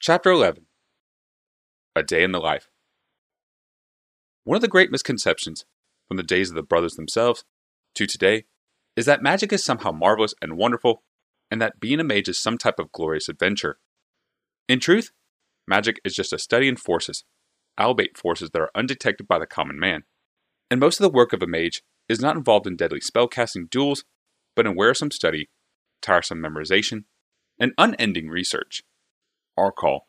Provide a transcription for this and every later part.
Chapter 11 A Day in the Life. One of the great misconceptions from the days of the brothers themselves to today is that magic is somehow marvelous and wonderful, and that being a mage is some type of glorious adventure. In truth, magic is just a study in forces, albeit forces that are undetected by the common man. And most of the work of a mage is not involved in deadly spellcasting duels, but in wearisome study, tiresome memorization, and unending research. Arkal,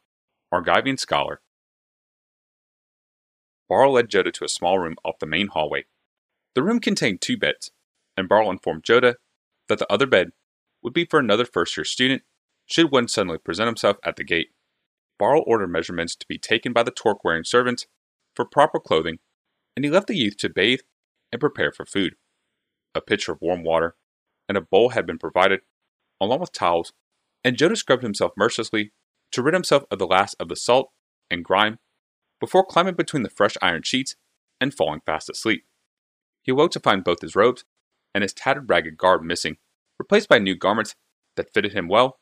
Argivian scholar. Barl led Joda to a small room off the main hallway. The room contained two beds, and Barl informed Joda that the other bed would be for another first year student should one suddenly present himself at the gate. Barl ordered measurements to be taken by the torque wearing servants for proper clothing, and he left the youth to bathe and prepare for food. A pitcher of warm water and a bowl had been provided, along with towels, and Joda scrubbed himself mercilessly to rid himself of the last of the salt and grime before climbing between the fresh iron sheets and falling fast asleep. He awoke to find both his robes and his tattered ragged garb missing, replaced by new garments that fitted him well,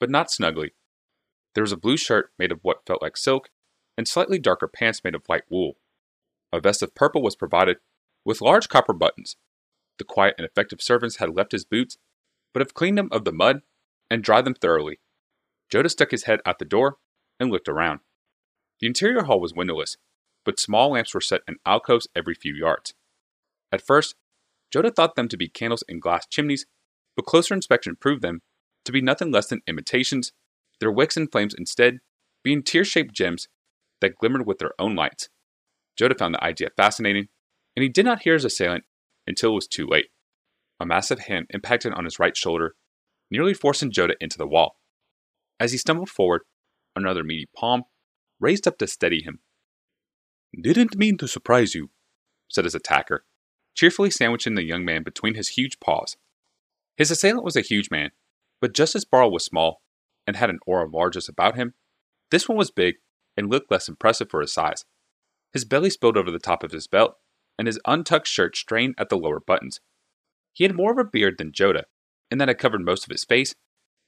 but not snugly. There was a blue shirt made of what felt like silk, and slightly darker pants made of light wool. A vest of purple was provided, with large copper buttons. The quiet and effective servants had left his boots, but have cleaned them of the mud and dried them thoroughly. Joda stuck his head out the door and looked around. The interior hall was windowless, but small lamps were set in alcoves every few yards. At first, Joda thought them to be candles in glass chimneys, but closer inspection proved them to be nothing less than imitations, their wicks and flames instead being tear shaped gems that glimmered with their own lights. Joda found the idea fascinating, and he did not hear his assailant until it was too late. A massive hand impacted on his right shoulder, nearly forcing Joda into the wall. As he stumbled forward, another meaty palm raised up to steady him. Didn't mean to surprise you, said his attacker, cheerfully sandwiching the young man between his huge paws. His assailant was a huge man, but just as Barl was small and had an aura of largesse about him, this one was big and looked less impressive for his size. His belly spilled over the top of his belt, and his untucked shirt strained at the lower buttons. He had more of a beard than Joda, and that had covered most of his face,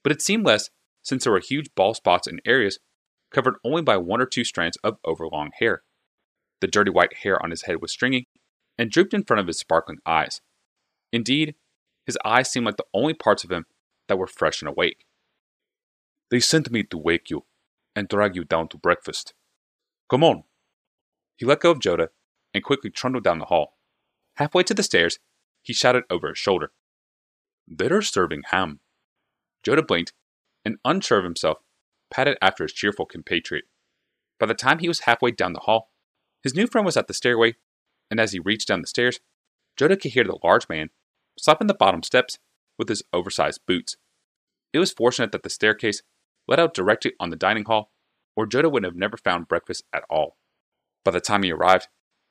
but it seemed less since there were huge bald spots in areas covered only by one or two strands of overlong hair. The dirty white hair on his head was stringy and drooped in front of his sparkling eyes. Indeed, his eyes seemed like the only parts of him that were fresh and awake. They sent me to wake you and drag you down to breakfast. Come on. He let go of Joda and quickly trundled down the hall. Halfway to the stairs, he shouted over his shoulder, They're serving ham. Joda blinked and, unsure of himself, padded after his cheerful compatriot. By the time he was halfway down the hall, his new friend was at the stairway, and as he reached down the stairs, Joda could hear the large man slapping the bottom steps with his oversized boots. It was fortunate that the staircase led out directly on the dining hall, or Joda would have never found breakfast at all. By the time he arrived,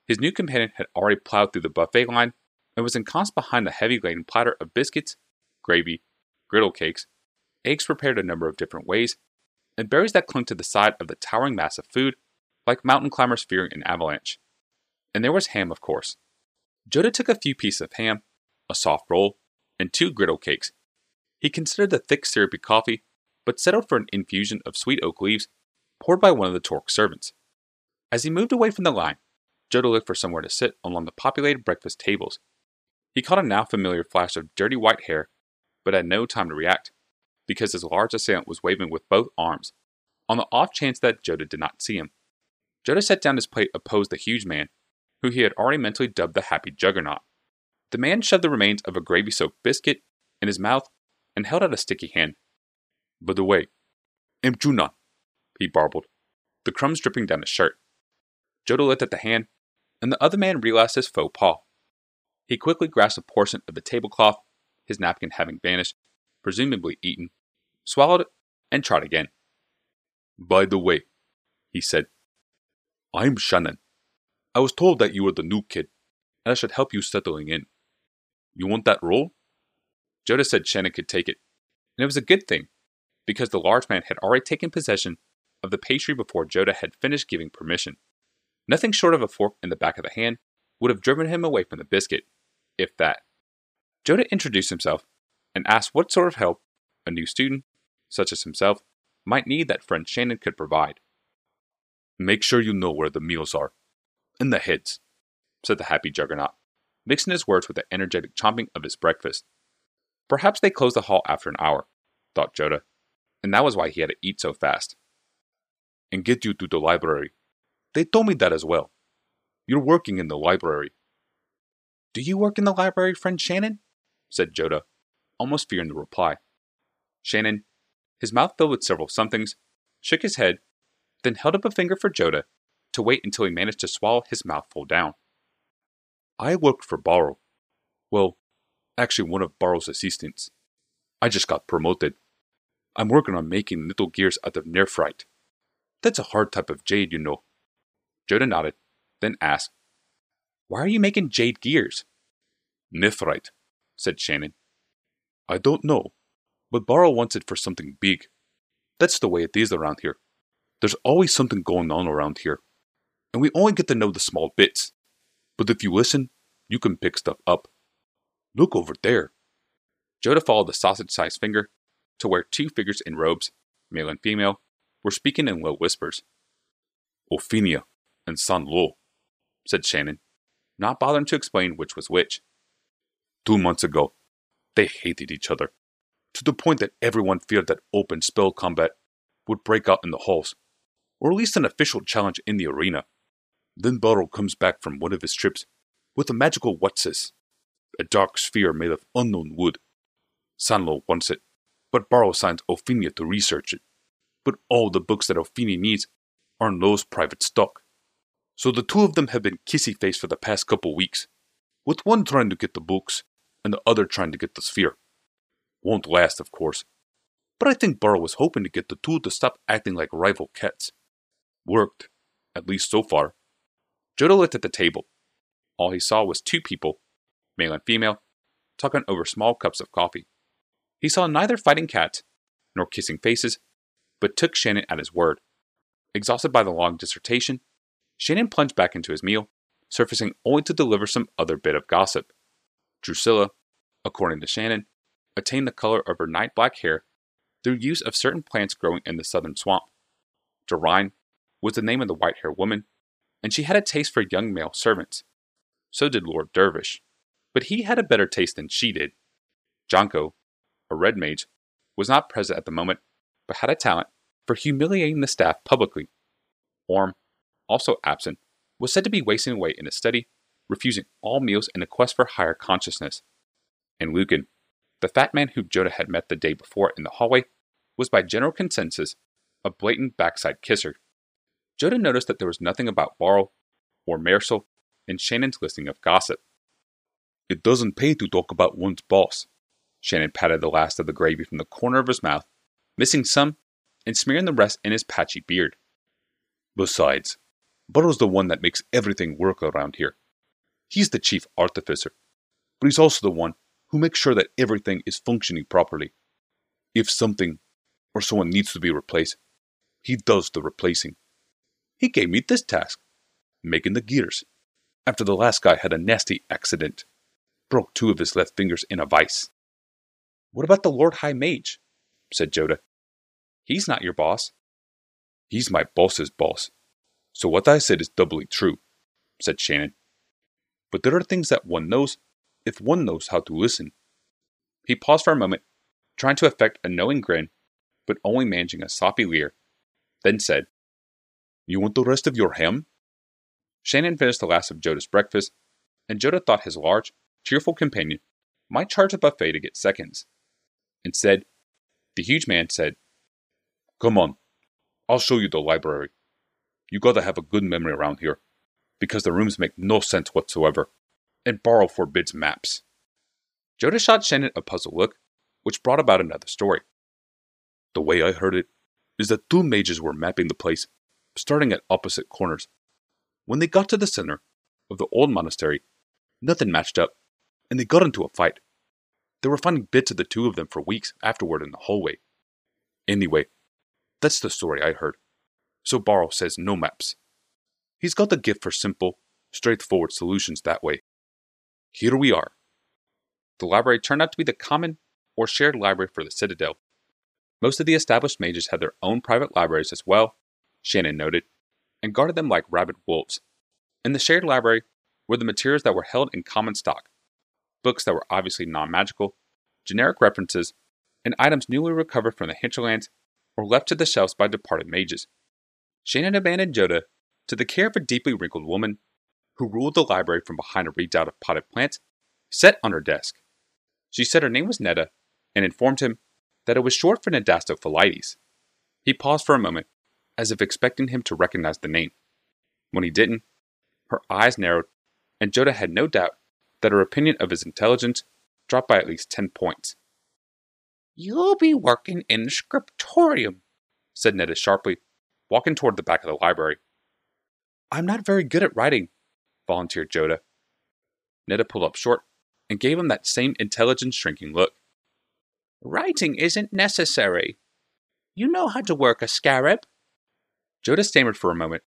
his new companion had already plowed through the buffet line and was ensconced behind the heavy laden platter of biscuits, gravy, griddle cakes, eggs prepared a number of different ways, and berries that clung to the side of the towering mass of food like mountain climbers fearing an avalanche. And there was ham, of course. Joda took a few pieces of ham, a soft roll, and two griddle cakes. He considered the thick syrupy coffee, but settled for an infusion of sweet oak leaves poured by one of the Torque servants. As he moved away from the line, Joda looked for somewhere to sit along the populated breakfast tables. He caught a now familiar flash of dirty white hair, but had no time to react, because his large assailant was waving with both arms, on the off chance that Joda did not see him. Joda set down his plate opposed the huge man, who he had already mentally dubbed the Happy Juggernaut. The man shoved the remains of a gravy soaked biscuit in his mouth and held out a sticky hand. By the way, Imjuna, he barbled, the crumbs dripping down his shirt. Joda looked at the hand, and the other man realized his faux pas. He quickly grasped a portion of the tablecloth, his napkin having vanished, presumably eaten, swallowed it, and tried again. By the way, he said, I'm Shannon. I was told that you were the new kid, and I should help you settling in. You want that role? Joda said Shannon could take it, and it was a good thing, because the large man had already taken possession of the pastry before Joda had finished giving permission. Nothing short of a fork in the back of the hand would have driven him away from the biscuit, if that. Joda introduced himself and asked what sort of help a new student, such as himself, might need that friend Shannon could provide. Make sure you know where the meals are. In the heads, said the happy juggernaut, mixing his words with the energetic chomping of his breakfast. Perhaps they closed the hall after an hour, thought Joda, and that was why he had to eat so fast. And get you to the library. They told me that as well. You're working in the library. Do you work in the library, friend Shannon? said Joda, almost fearing the reply. Shannon, his mouth filled with several somethings, shook his head, then held up a finger for Joda to wait until he managed to swallow his mouthful down. I worked for Barrow. Well, actually one of Barrow's assistants. I just got promoted. I'm working on making little gears out of nephrite. That's a hard type of jade, you know. Joda nodded, then asked, Why are you making jade gears? Nephrite, said Shannon. I don't know, but Barrow wants it for something big. That's the way it is around here. There's always something going on around here, and we only get to know the small bits. But if you listen, you can pick stuff up. Look over there. Joda followed the sausage sized finger to where two figures in robes, male and female, were speaking in low whispers. Ophinia and San Lo, said Shannon, not bothering to explain which was which. Two months ago, they hated each other, to the point that everyone feared that open spell combat would break out in the halls, or at least an official challenge in the arena. Then Barrow comes back from one of his trips with a magical whatsis, a dark sphere made of unknown wood. Sanlo wants it, but Barrow assigns Ophinia to research it. But all the books that Ophinia needs are in Lowe's private stock. So the two of them have been kissy faced for the past couple weeks, with one trying to get the books and the other trying to get the sphere. Won't last, of course. But I think Barrow was hoping to get the two to stop acting like rival cats. Worked, at least so far. Joda looked at the table. All he saw was two people, male and female, talking over small cups of coffee. He saw neither fighting cats nor kissing faces, but took Shannon at his word. Exhausted by the long dissertation, Shannon plunged back into his meal, surfacing only to deliver some other bit of gossip. Drusilla, according to Shannon, attained the color of her night black hair through use of certain plants growing in the southern swamp. Dorine was the name of the white haired woman, and she had a taste for young male servants. So did Lord Dervish, but he had a better taste than she did. Jonko, a red mage, was not present at the moment, but had a talent for humiliating the staff publicly. Orm, also absent, was said to be wasting away in a study, refusing all meals in a quest for higher consciousness. And Lucan, the fat man who Joda had met the day before in the hallway, was by general consensus a blatant backside kisser. Joda noticed that there was nothing about Barrow or Marisol in Shannon's listing of gossip. It doesn't pay to talk about one's boss. Shannon patted the last of the gravy from the corner of his mouth, missing some and smearing the rest in his patchy beard. Besides, Barrow's the one that makes everything work around here. He's the chief artificer, but he's also the one who makes sure that everything is functioning properly. If something or someone needs to be replaced, he does the replacing. He gave me this task making the gears after the last guy had a nasty accident, broke two of his left fingers in a vice. What about the Lord High Mage? said Joda. He's not your boss. He's my boss's boss. So what I said is doubly true, said Shannon. But there are things that one knows if one knows how to listen. He paused for a moment, trying to affect a knowing grin, but only managing a soppy leer, then said, You want the rest of your ham? Shannon finished the last of Joda's breakfast, and Joda thought his large, cheerful companion might charge the buffet to get seconds. Instead, the huge man said, Come on, I'll show you the library. You gotta have a good memory around here, because the rooms make no sense whatsoever and Barrow forbids maps. Joda shot Shannon a puzzled look, which brought about another story. The way I heard it is that two mages were mapping the place, starting at opposite corners. When they got to the center of the old monastery, nothing matched up, and they got into a fight. They were finding bits of the two of them for weeks afterward in the hallway. Anyway, that's the story I heard. So Barrow says no maps. He's got the gift for simple, straightforward solutions that way. Here we are. The library turned out to be the common or shared library for the Citadel. Most of the established mages had their own private libraries as well, Shannon noted, and guarded them like rabid wolves. In the shared library were the materials that were held in common stock books that were obviously non magical, generic references, and items newly recovered from the hinterlands or left to the shelves by departed mages. Shannon abandoned Joda to the care of a deeply wrinkled woman who ruled the library from behind a redoubt of potted plants set on her desk. She said her name was Netta and informed him that it was short for Nadastophilides. He paused for a moment, as if expecting him to recognize the name. When he didn't, her eyes narrowed, and Joda had no doubt that her opinion of his intelligence dropped by at least ten points. You'll be working in the scriptorium, said Netta sharply, walking toward the back of the library. I'm not very good at writing, volunteered Joda. Netta pulled up short and gave him that same intelligent shrinking look. Writing isn't necessary. You know how to work a scarab. Joda stammered for a moment,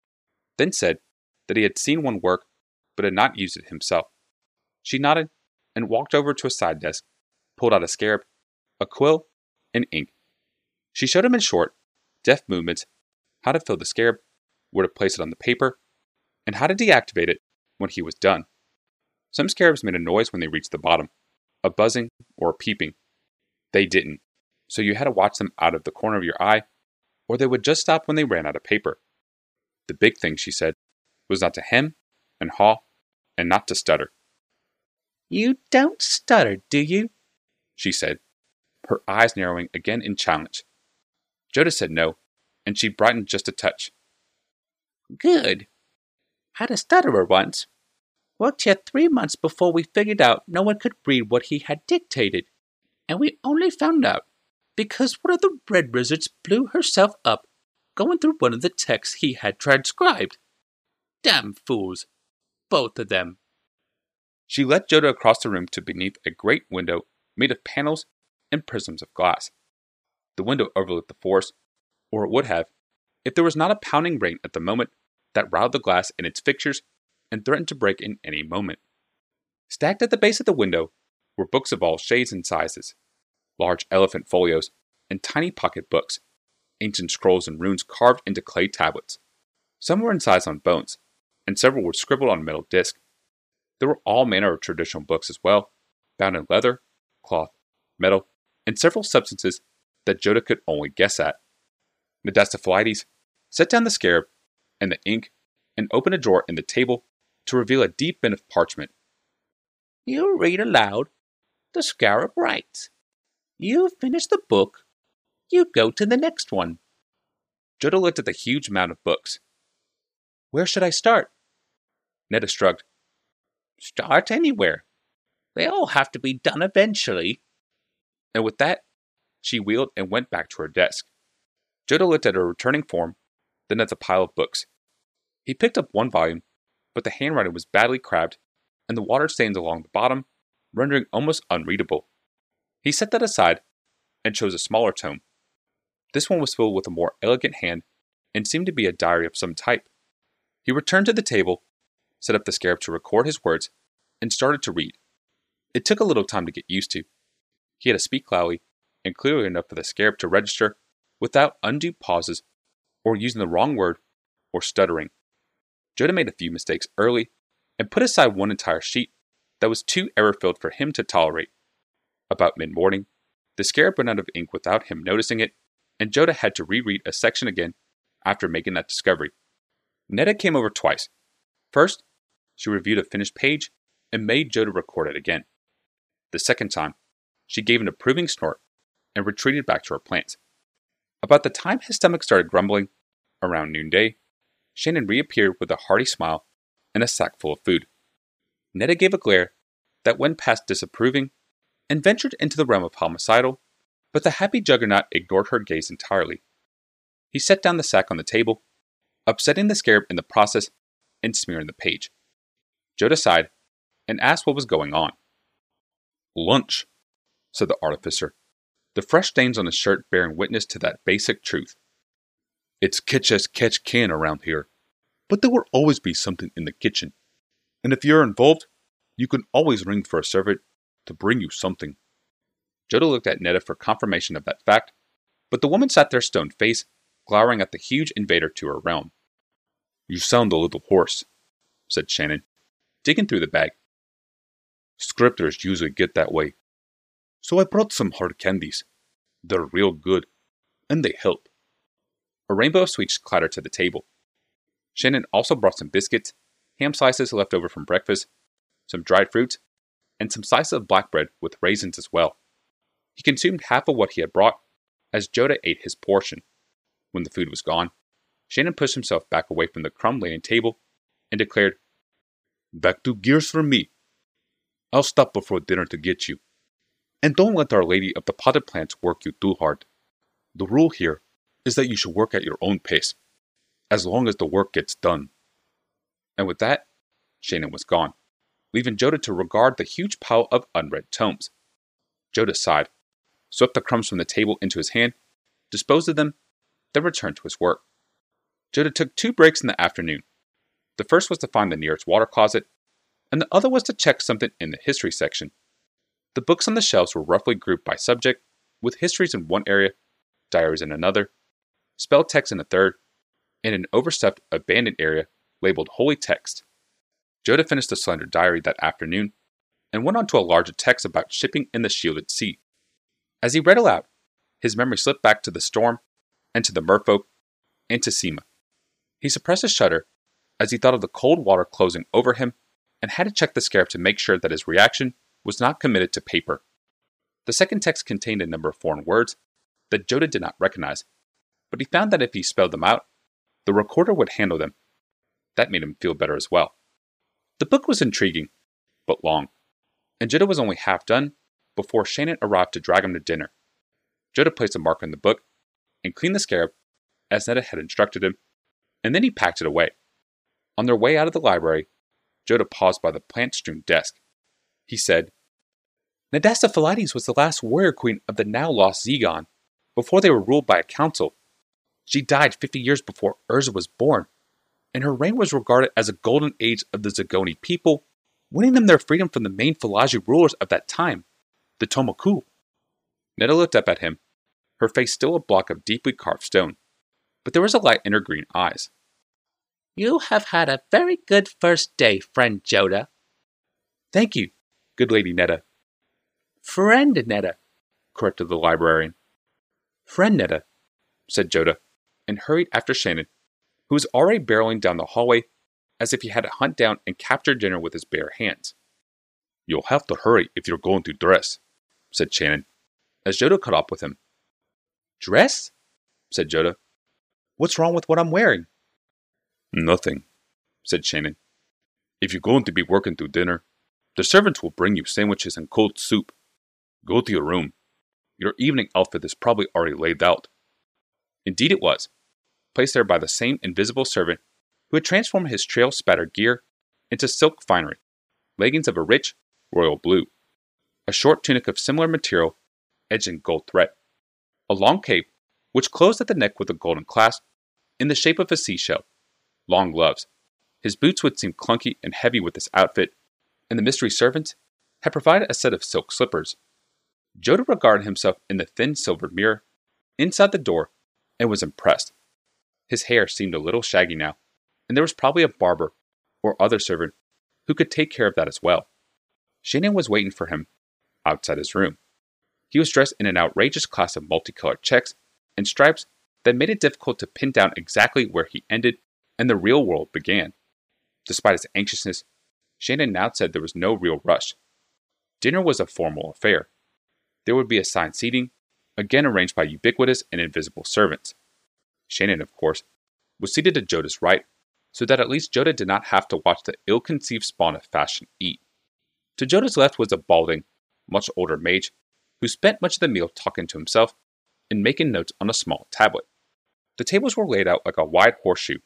then said that he had seen one work but had not used it himself. She nodded and walked over to a side desk, pulled out a scarab, a quill, and ink. She showed him in short, deft movements how to fill the scarab, where to place it on the paper, and how to deactivate it when he was done. Some scarabs made a noise when they reached the bottom, a buzzing or a peeping. They didn't, so you had to watch them out of the corner of your eye, or they would just stop when they ran out of paper. The big thing, she said, was not to hem and haw and not to stutter. You don't stutter, do you? she said, her eyes narrowing again in challenge. Joda said no, and she brightened just a touch. Good. Had a stutterer once. Worked here three months before we figured out no one could read what he had dictated. And we only found out because one of the red wizards blew herself up going through one of the texts he had transcribed. Damn fools. Both of them. She led Joda across the room to beneath a great window made of panels and prisms of glass. The window overlooked the forest, or it would have, if there was not a pounding rain at the moment that riled the glass in its fixtures and threatened to break in any moment. Stacked at the base of the window were books of all shades and sizes large elephant folios and tiny pocket books, ancient scrolls and runes carved into clay tablets. Some were incised on bones, and several were scribbled on metal disc. There were all manner of traditional books as well, bound in leather, cloth, metal, and several substances that Joda could only guess at. Nadastophilides set down the scarab and the ink and open a drawer in the table to reveal a deep bin of parchment. You read aloud. The scarab writes. You finish the book. You go to the next one. Joda looked at the huge mound of books. Where should I start? Netta shrugged. Start anywhere. They all have to be done eventually. And with that, she wheeled and went back to her desk. Joda looked at her returning form, then at the pile of books. He picked up one volume, but the handwriting was badly crabbed, and the water stains along the bottom, rendering almost unreadable. He set that aside and chose a smaller tome. This one was filled with a more elegant hand and seemed to be a diary of some type. He returned to the table set up the scarab to record his words, and started to read. It took a little time to get used to. He had to speak loudly and clearly enough for the scarab to register without undue pauses or using the wrong word or stuttering. Joda made a few mistakes early and put aside one entire sheet that was too error filled for him to tolerate. About mid morning, the scarab ran out of ink without him noticing it, and Joda had to reread a section again after making that discovery. Netta came over twice. First, she reviewed a finished page and made Joda record it again. The second time, she gave an approving snort and retreated back to her plants. About the time his stomach started grumbling, around noonday, Shannon reappeared with a hearty smile and a sack full of food. Netta gave a glare that went past disapproving and ventured into the realm of homicidal, but the happy juggernaut ignored her gaze entirely. He set down the sack on the table, upsetting the scarab in the process and smearing the page. Joda sighed and asked what was going on. Lunch, said the artificer, the fresh stains on his shirt bearing witness to that basic truth. It's kitch as catch can around here, but there will always be something in the kitchen, and if you're involved, you can always ring for a servant to bring you something. Joda looked at Netta for confirmation of that fact, But the woman sat there stone faced, glowering at the huge invader to her realm. You sound a little hoarse, said Shannon, digging through the bag. Scripters usually get that way. So I brought some hard candies. They're real good, and they help. A rainbow of sweets clattered to the table. Shannon also brought some biscuits, ham slices left over from breakfast, some dried fruits, and some slices of black bread with raisins as well. He consumed half of what he had brought, as Joda ate his portion. When the food was gone, Shannon pushed himself back away from the crumb laden table and declared, Back to gears for me. I'll stop before dinner to get you. And don't let Our Lady of the Potted Plants work you too hard. The rule here is that you should work at your own pace, as long as the work gets done. And with that, Shannon was gone, leaving Joda to regard the huge pile of unread tomes. Joda sighed, swept the crumbs from the table into his hand, disposed of them, then returned to his work. Joda took two breaks in the afternoon. The first was to find the nearest water closet, and the other was to check something in the history section. The books on the shelves were roughly grouped by subject, with histories in one area, diaries in another, spell text in a third, and an overstuffed, abandoned area labeled Holy Text. Joda finished the slender diary that afternoon and went on to a larger text about shipping in the shielded sea. As he read aloud, his memory slipped back to the storm and to the merfolk and to Seema. He suppressed a shudder as he thought of the cold water closing over him and had to check the scarab to make sure that his reaction was not committed to paper. The second text contained a number of foreign words that Joda did not recognize, but he found that if he spelled them out, the recorder would handle them. That made him feel better as well. The book was intriguing, but long, and Joda was only half done before Shannon arrived to drag him to dinner. Joda placed a mark in the book and cleaned the scarab as Netta had instructed him, and then he packed it away. On their way out of the library, Joda paused by the plant strewn desk. He said, Nadasta Philides was the last warrior queen of the now lost Zegon, before they were ruled by a council. She died 50 years before Urza was born, and her reign was regarded as a golden age of the Zagoni people, winning them their freedom from the main Falaji rulers of that time, the Tomoku. Netta looked up at him, her face still a block of deeply carved stone, but there was a light in her green eyes. You have had a very good first day, friend Joda. Thank you, good Lady Netta. Friend Netta, corrected the librarian. Friend Netta, said Joda, and hurried after Shannon, who was already barreling down the hallway as if he had to hunt down and capture dinner with his bare hands. You'll have to hurry if you're going to dress, said Shannon, as Joda caught up with him. Dress? said Joda. What's wrong with what I'm wearing? Nothing, said Shannon. If you're going to be working through dinner, the servants will bring you sandwiches and cold soup. Go to your room. Your evening outfit is probably already laid out. Indeed, it was, placed there by the same invisible servant who had transformed his trail spattered gear into silk finery, leggings of a rich royal blue, a short tunic of similar material edged in gold thread, a long cape which closed at the neck with a golden clasp in the shape of a seashell, long gloves. His boots would seem clunky and heavy with this outfit, and the mystery servant had provided a set of silk slippers. Joda regarded himself in the thin silver mirror inside the door and was impressed. His hair seemed a little shaggy now, and there was probably a barber or other servant who could take care of that as well. Shannon was waiting for him outside his room. He was dressed in an outrageous class of multicolored checks and stripes that made it difficult to pin down exactly where he ended and the real world began. Despite his anxiousness, Shannon now said there was no real rush. Dinner was a formal affair. There would be assigned seating, again arranged by ubiquitous and invisible servants. Shannon, of course, was seated at Joda's right, so that at least Joda did not have to watch the ill conceived spawn of fashion eat. To Joda's left was a balding, much older mage who spent much of the meal talking to himself and making notes on a small tablet. The tables were laid out like a wide horseshoe.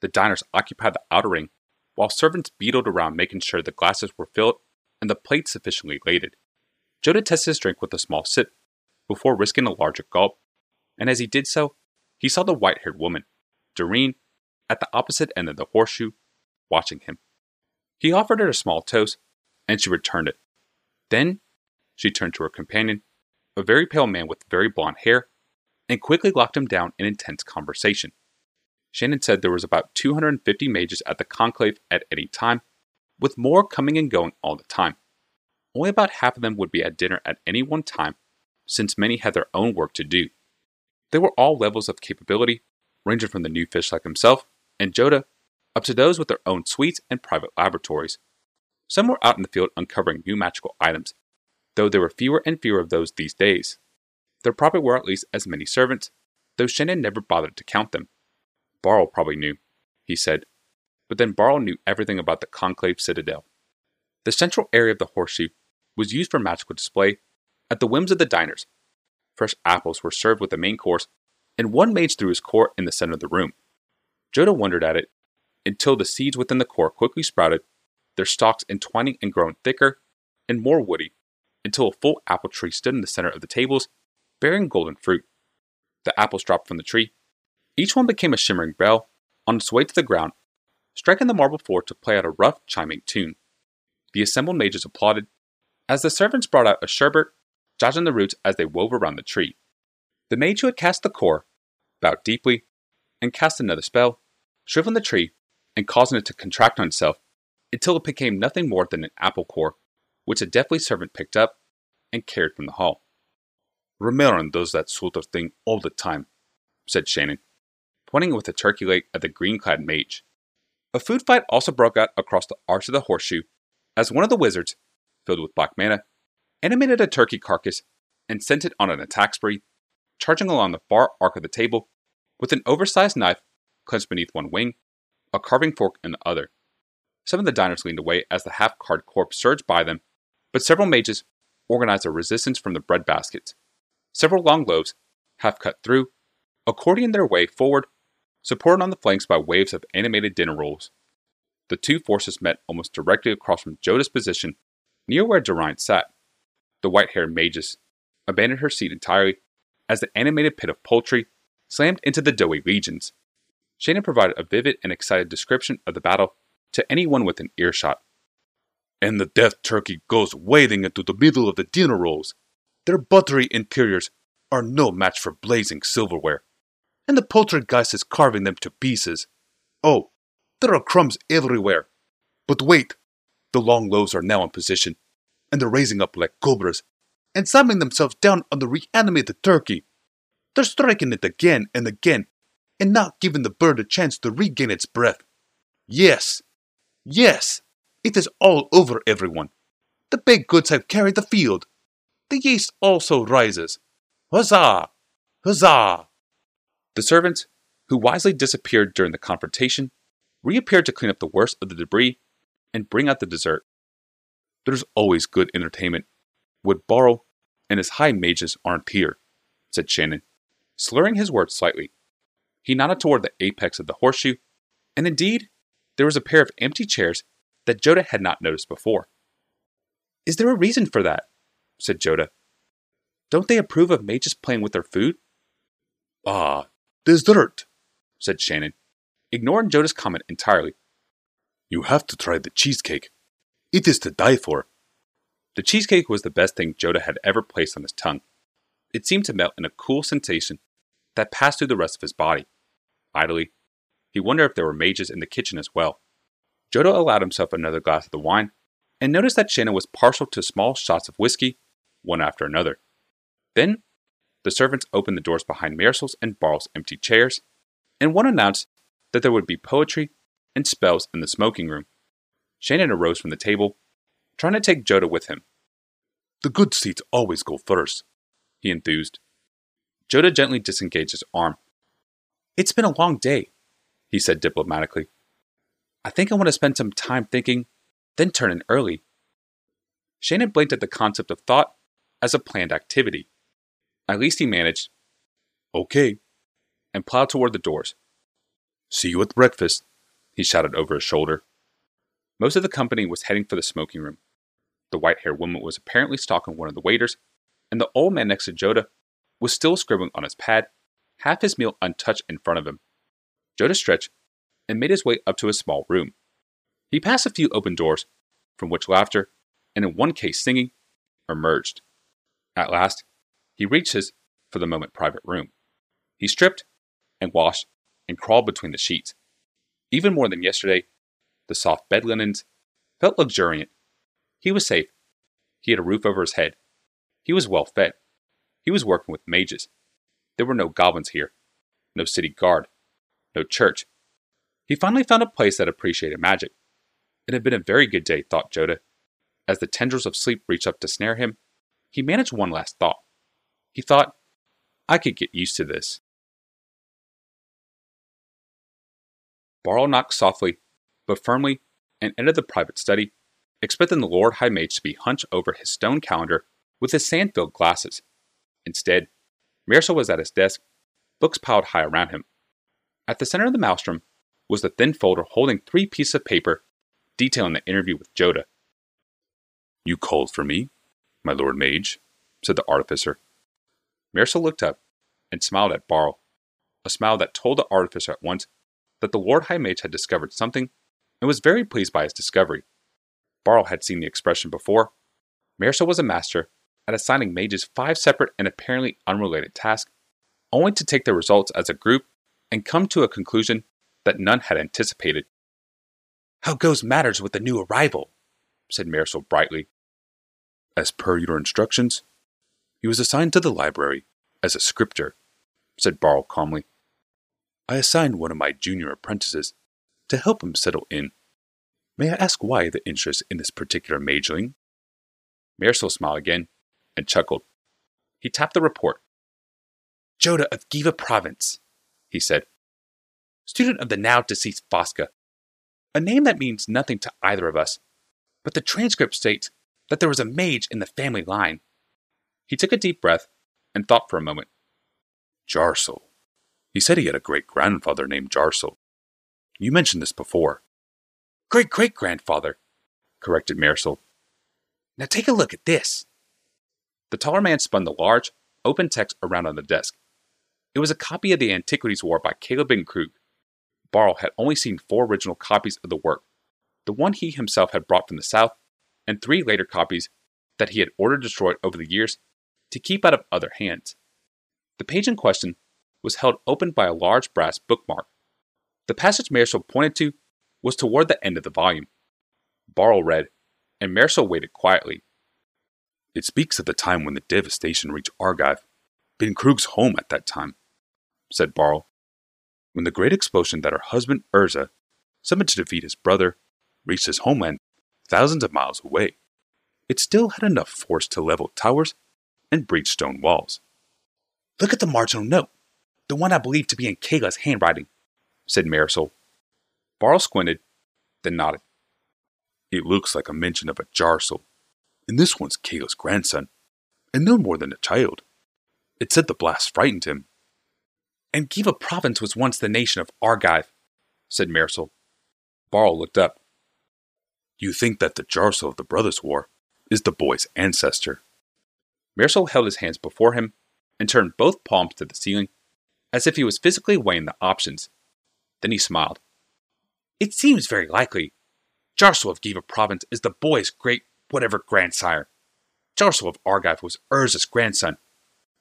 The diners occupied the outer ring, while servants beetled around making sure the glasses were filled and the plates sufficiently laded. Joda tested his drink with a small sip before risking a larger gulp, and as he did so, he saw the white haired woman, Doreen, at the opposite end of the horseshoe, watching him. He offered her a small toast, and she returned it. Then she turned to her companion, a very pale man with very blond hair and quickly locked him down in intense conversation. Shannon said there was about 250 mages at the conclave at any time, with more coming and going all the time. Only about half of them would be at dinner at any one time, since many had their own work to do. They were all levels of capability, ranging from the new fish like himself and Joda up to those with their own suites and private laboratories. Some were out in the field uncovering new magical items, though there were fewer and fewer of those these days. There probably were at least as many servants, though Shannon never bothered to count them. Barl probably knew, he said, but then Barl knew everything about the Conclave Citadel. The central area of the horseshoe was used for magical display at the whims of the diners. Fresh apples were served with the main course, and one mage threw his core in the center of the room. Joda wondered at it until the seeds within the core quickly sprouted, their stalks entwining and growing thicker and more woody, until a full apple tree stood in the center of the tables, bearing golden fruit. The apples dropped from the tree. Each one became a shimmering bell on its way to the ground, striking the marble floor to play out a rough, chiming tune. The assembled mages applauded as the servants brought out a sherbet, judging the roots as they wove around the tree. The mage who had cast the core bowed deeply and cast another spell, shriveling the tree and causing it to contract on itself until it became nothing more than an apple core, which a deathly servant picked up and carried from the hall. Remeron does that sort of thing all the time, said Shannon, pointing with a turkey leg at the green clad mage. A food fight also broke out across the arch of the horseshoe as one of the wizards, filled with black mana, animated a turkey carcass and sent it on an attack spree, charging along the far arc of the table with an oversized knife clenched beneath one wing, a carving fork in the other. Some of the diners leaned away as the half card corpse surged by them, but several mages organized a resistance from the bread baskets. Several long loaves, half cut through, accordioned their way forward, supported on the flanks by waves of animated dinner rolls. The two forces met almost directly across from Joda's position, near where Geraint sat. The white haired mages abandoned her seat entirely as the animated pit of poultry slammed into the doughy legions. Shannon provided a vivid and excited description of the battle to anyone within earshot. And the death turkey goes wading into the middle of the dinner rolls. Their buttery interiors are no match for blazing silverware. And the poltergeist is carving them to pieces. Oh, there are crumbs everywhere. But wait, the long loaves are now in position, and they're raising up like cobras, and slamming themselves down on the reanimated turkey. They're striking it again and again, and not giving the bird a chance to regain its breath. Yes, yes, it is all over everyone. The baked goods have carried the field. The yeast also rises. Huzzah! Huzzah! The servants, who wisely disappeared during the confrontation, reappeared to clean up the worst of the debris and bring out the dessert. There's always good entertainment. Would Barl and his high mages aren't here, said Shannon, slurring his words slightly. He nodded toward the apex of the horseshoe, and indeed, there was a pair of empty chairs that Joda had not noticed before. Is there a reason for that? said Joda. Don't they approve of mages playing with their food? Ah, dessert, said Shannon, ignoring Joda's comment entirely. You have to try the cheesecake. It is to die for. The cheesecake was the best thing Joda had ever placed on his tongue. It seemed to melt in a cool sensation that passed through the rest of his body. Idly, he wondered if there were mages in the kitchen as well. Joda allowed himself another glass of the wine and noticed that Shannon was partial to small shots of whiskey, one after another. Then, the servants opened the doors behind Marisol's and Barl's empty chairs, and one announced that there would be poetry and spells in the smoking room. Shannon arose from the table, trying to take Joda with him. The good seats always go first, he enthused. Joda gently disengaged his arm. It's been a long day, he said diplomatically. I think I want to spend some time thinking, then turn in early. Shannon blinked at the concept of thought as a planned activity. At least he managed, okay, and plowed toward the doors. See you at breakfast, he shouted over his shoulder. Most of the company was heading for the smoking room. The white haired woman was apparently stalking one of the waiters, and the old man next to Joda was still scribbling on his pad, half his meal untouched in front of him. Joda stretched and made his way up to a small room. He passed a few open doors, from which laughter, and in one case singing, emerged. At last, he reached his, for the moment, private room. He stripped and washed and crawled between the sheets. Even more than yesterday, the soft bed linens felt luxuriant. He was safe. He had a roof over his head. He was well fed. He was working with mages. There were no goblins here, no city guard, no church. He finally found a place that appreciated magic. It had been a very good day, thought Joda. As the tendrils of sleep reached up to snare him, he managed one last thought. He thought, I could get used to this. Barl knocked softly, but firmly, and entered the private study, expecting the Lord High Mage to be hunched over his stone calendar with his sand filled glasses. Instead, Marisol was at his desk, books piled high around him. At the center of the maelstrom was the thin folder holding three pieces of paper detailing the interview with Joda. You called for me, my Lord Mage, said the artificer. Marisol looked up and smiled at Barl, a smile that told the artificer at once that the Lord High Mage had discovered something and was very pleased by his discovery. Barl had seen the expression before. Marisol was a master at assigning mages five separate and apparently unrelated tasks, only to take the results as a group and come to a conclusion that none had anticipated. How goes matters with the new arrival? said Marisol brightly. As per your instructions, he was assigned to the library as a scripter, said Barl calmly. I assigned one of my junior apprentices to help him settle in. May I ask why the interest in this particular mageling? Marisol smiled again and chuckled. He tapped the report. Joda of Giva Province, he said. Student of the now deceased Fosca. A name that means nothing to either of us, but the transcript states that there was a mage in the family line. He took a deep breath and thought for a moment. Jarsel, he said he had a great grandfather named Jarsel. You mentioned this before. Great great grandfather, corrected Marisol. Now take a look at this. The taller man spun the large, open text around on the desk. It was a copy of the Antiquities War by Kayla bin-Kroog. Barl had only seen four original copies of the work the one he himself had brought from the south, and three later copies that he had ordered destroyed over the years to keep out of other hands. The page in question was held open by a large brass bookmark. The passage Marisol pointed to was toward the end of the volume. Barl read, and Marisol waited quietly. It speaks of the time when the devastation reached Argive, being Kroog's home at that time, said Barl. When the great explosion that her husband Urza summoned to defeat his brother reached his homeland thousands of miles away, it still had enough force to level towers and breach stone walls. Look at the marginal note, the one I believe to be in Kayla's handwriting, said Marisol. Barl squinted, then nodded. It looks like a mention of a Jarsel, and this one's Kayla's grandson, and no more than a child. It said the blast frightened him. And Giva province was once the nation of Argive, said Marisol. Barl looked up. You think that the Jarsel of the Brothers' War is the boy's ancestor. Marisol held his hands before him and turned both palms to the ceiling as if he was physically weighing the options. Then he smiled. It seems very likely. Jarsel of Giva province is the boy's great whatever grandsire. Jarsel of Argive was Urza's grandson.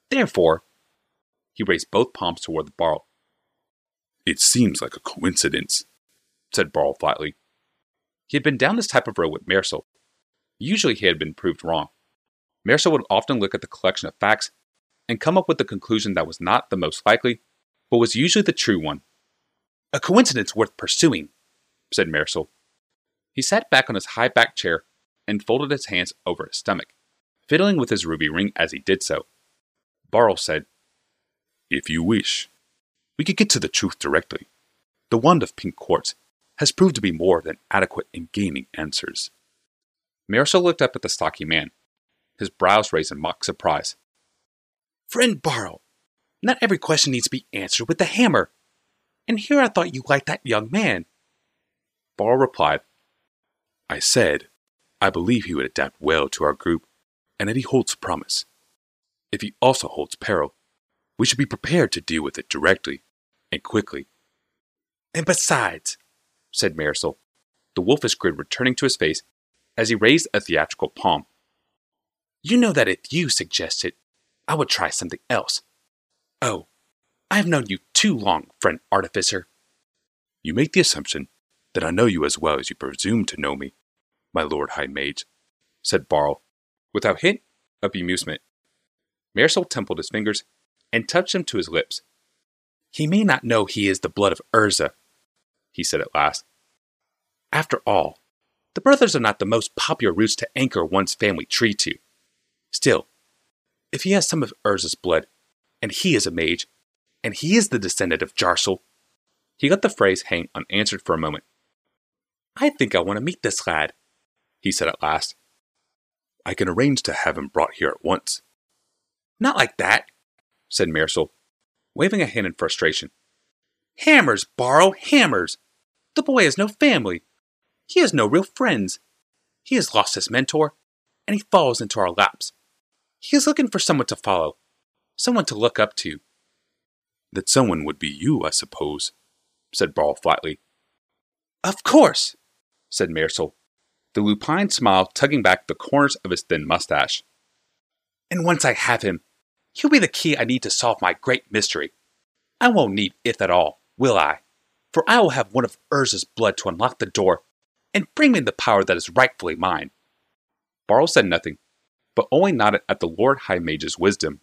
Therefore, he raised both palms toward the Barl. It seems like a coincidence, said Barl flatly. He had been down this type of road with Marisol. Usually he had been proved wrong. Marisol would often look at the collection of facts and come up with the conclusion that was not the most likely, but was usually the true one. A coincidence worth pursuing, said Marisol. He sat back on his high backed chair and folded his hands over his stomach, fiddling with his ruby ring as he did so. Barl said, If you wish, we could get to the truth directly. The wand of pink quartz has proved to be more than adequate in gaining answers. Marisol looked up at the stocky man, his brows raised in mock surprise. Friend Barl, not every question needs to be answered with the hammer. And here I thought you liked that young man. Barl replied, I said, I believe he would adapt well to our group, and that he holds promise. If he also holds peril, we should be prepared to deal with it directly and quickly. And besides, said Marisol, the wolfish grin returning to his face as he raised a theatrical palm. You know that if you suggest it, I would try something else. Oh, I have known you too long, friend artificer. You make the assumption that I know you as well as you presume to know me, my lord high mage, said Barl, without hint of amusement. Marisol templed his fingers and touched them to his lips. He may not know he is the blood of Urza, he said at last. After all, the brothers are not the most popular roots to anchor one's family tree to. Still, if he has some of Urza's blood, and he is a mage, and he is the descendant of Jarsel, he let the phrase hang unanswered for a moment. I think I want to meet this lad, he said at last. I can arrange to have him brought here at once. Not like that, said Mairsil, waving a hand in frustration. Hammers, Barl, hammers! The boy has no family. He has no real friends. He has lost his mentor, and he falls into our laps. He is looking for someone to follow, someone to look up to. That someone would be you, I suppose, said Barl flatly. Of course, said Mairsil, the lupine smile tugging back the corners of his thin mustache. And once I have him, he'll be the key I need to solve my great mystery. I won't need it at all, will I? For I will have one of Urza's blood to unlock the door and bring me the power that is rightfully mine. Barl said nothing, but only nodded at the Lord High Mage's wisdom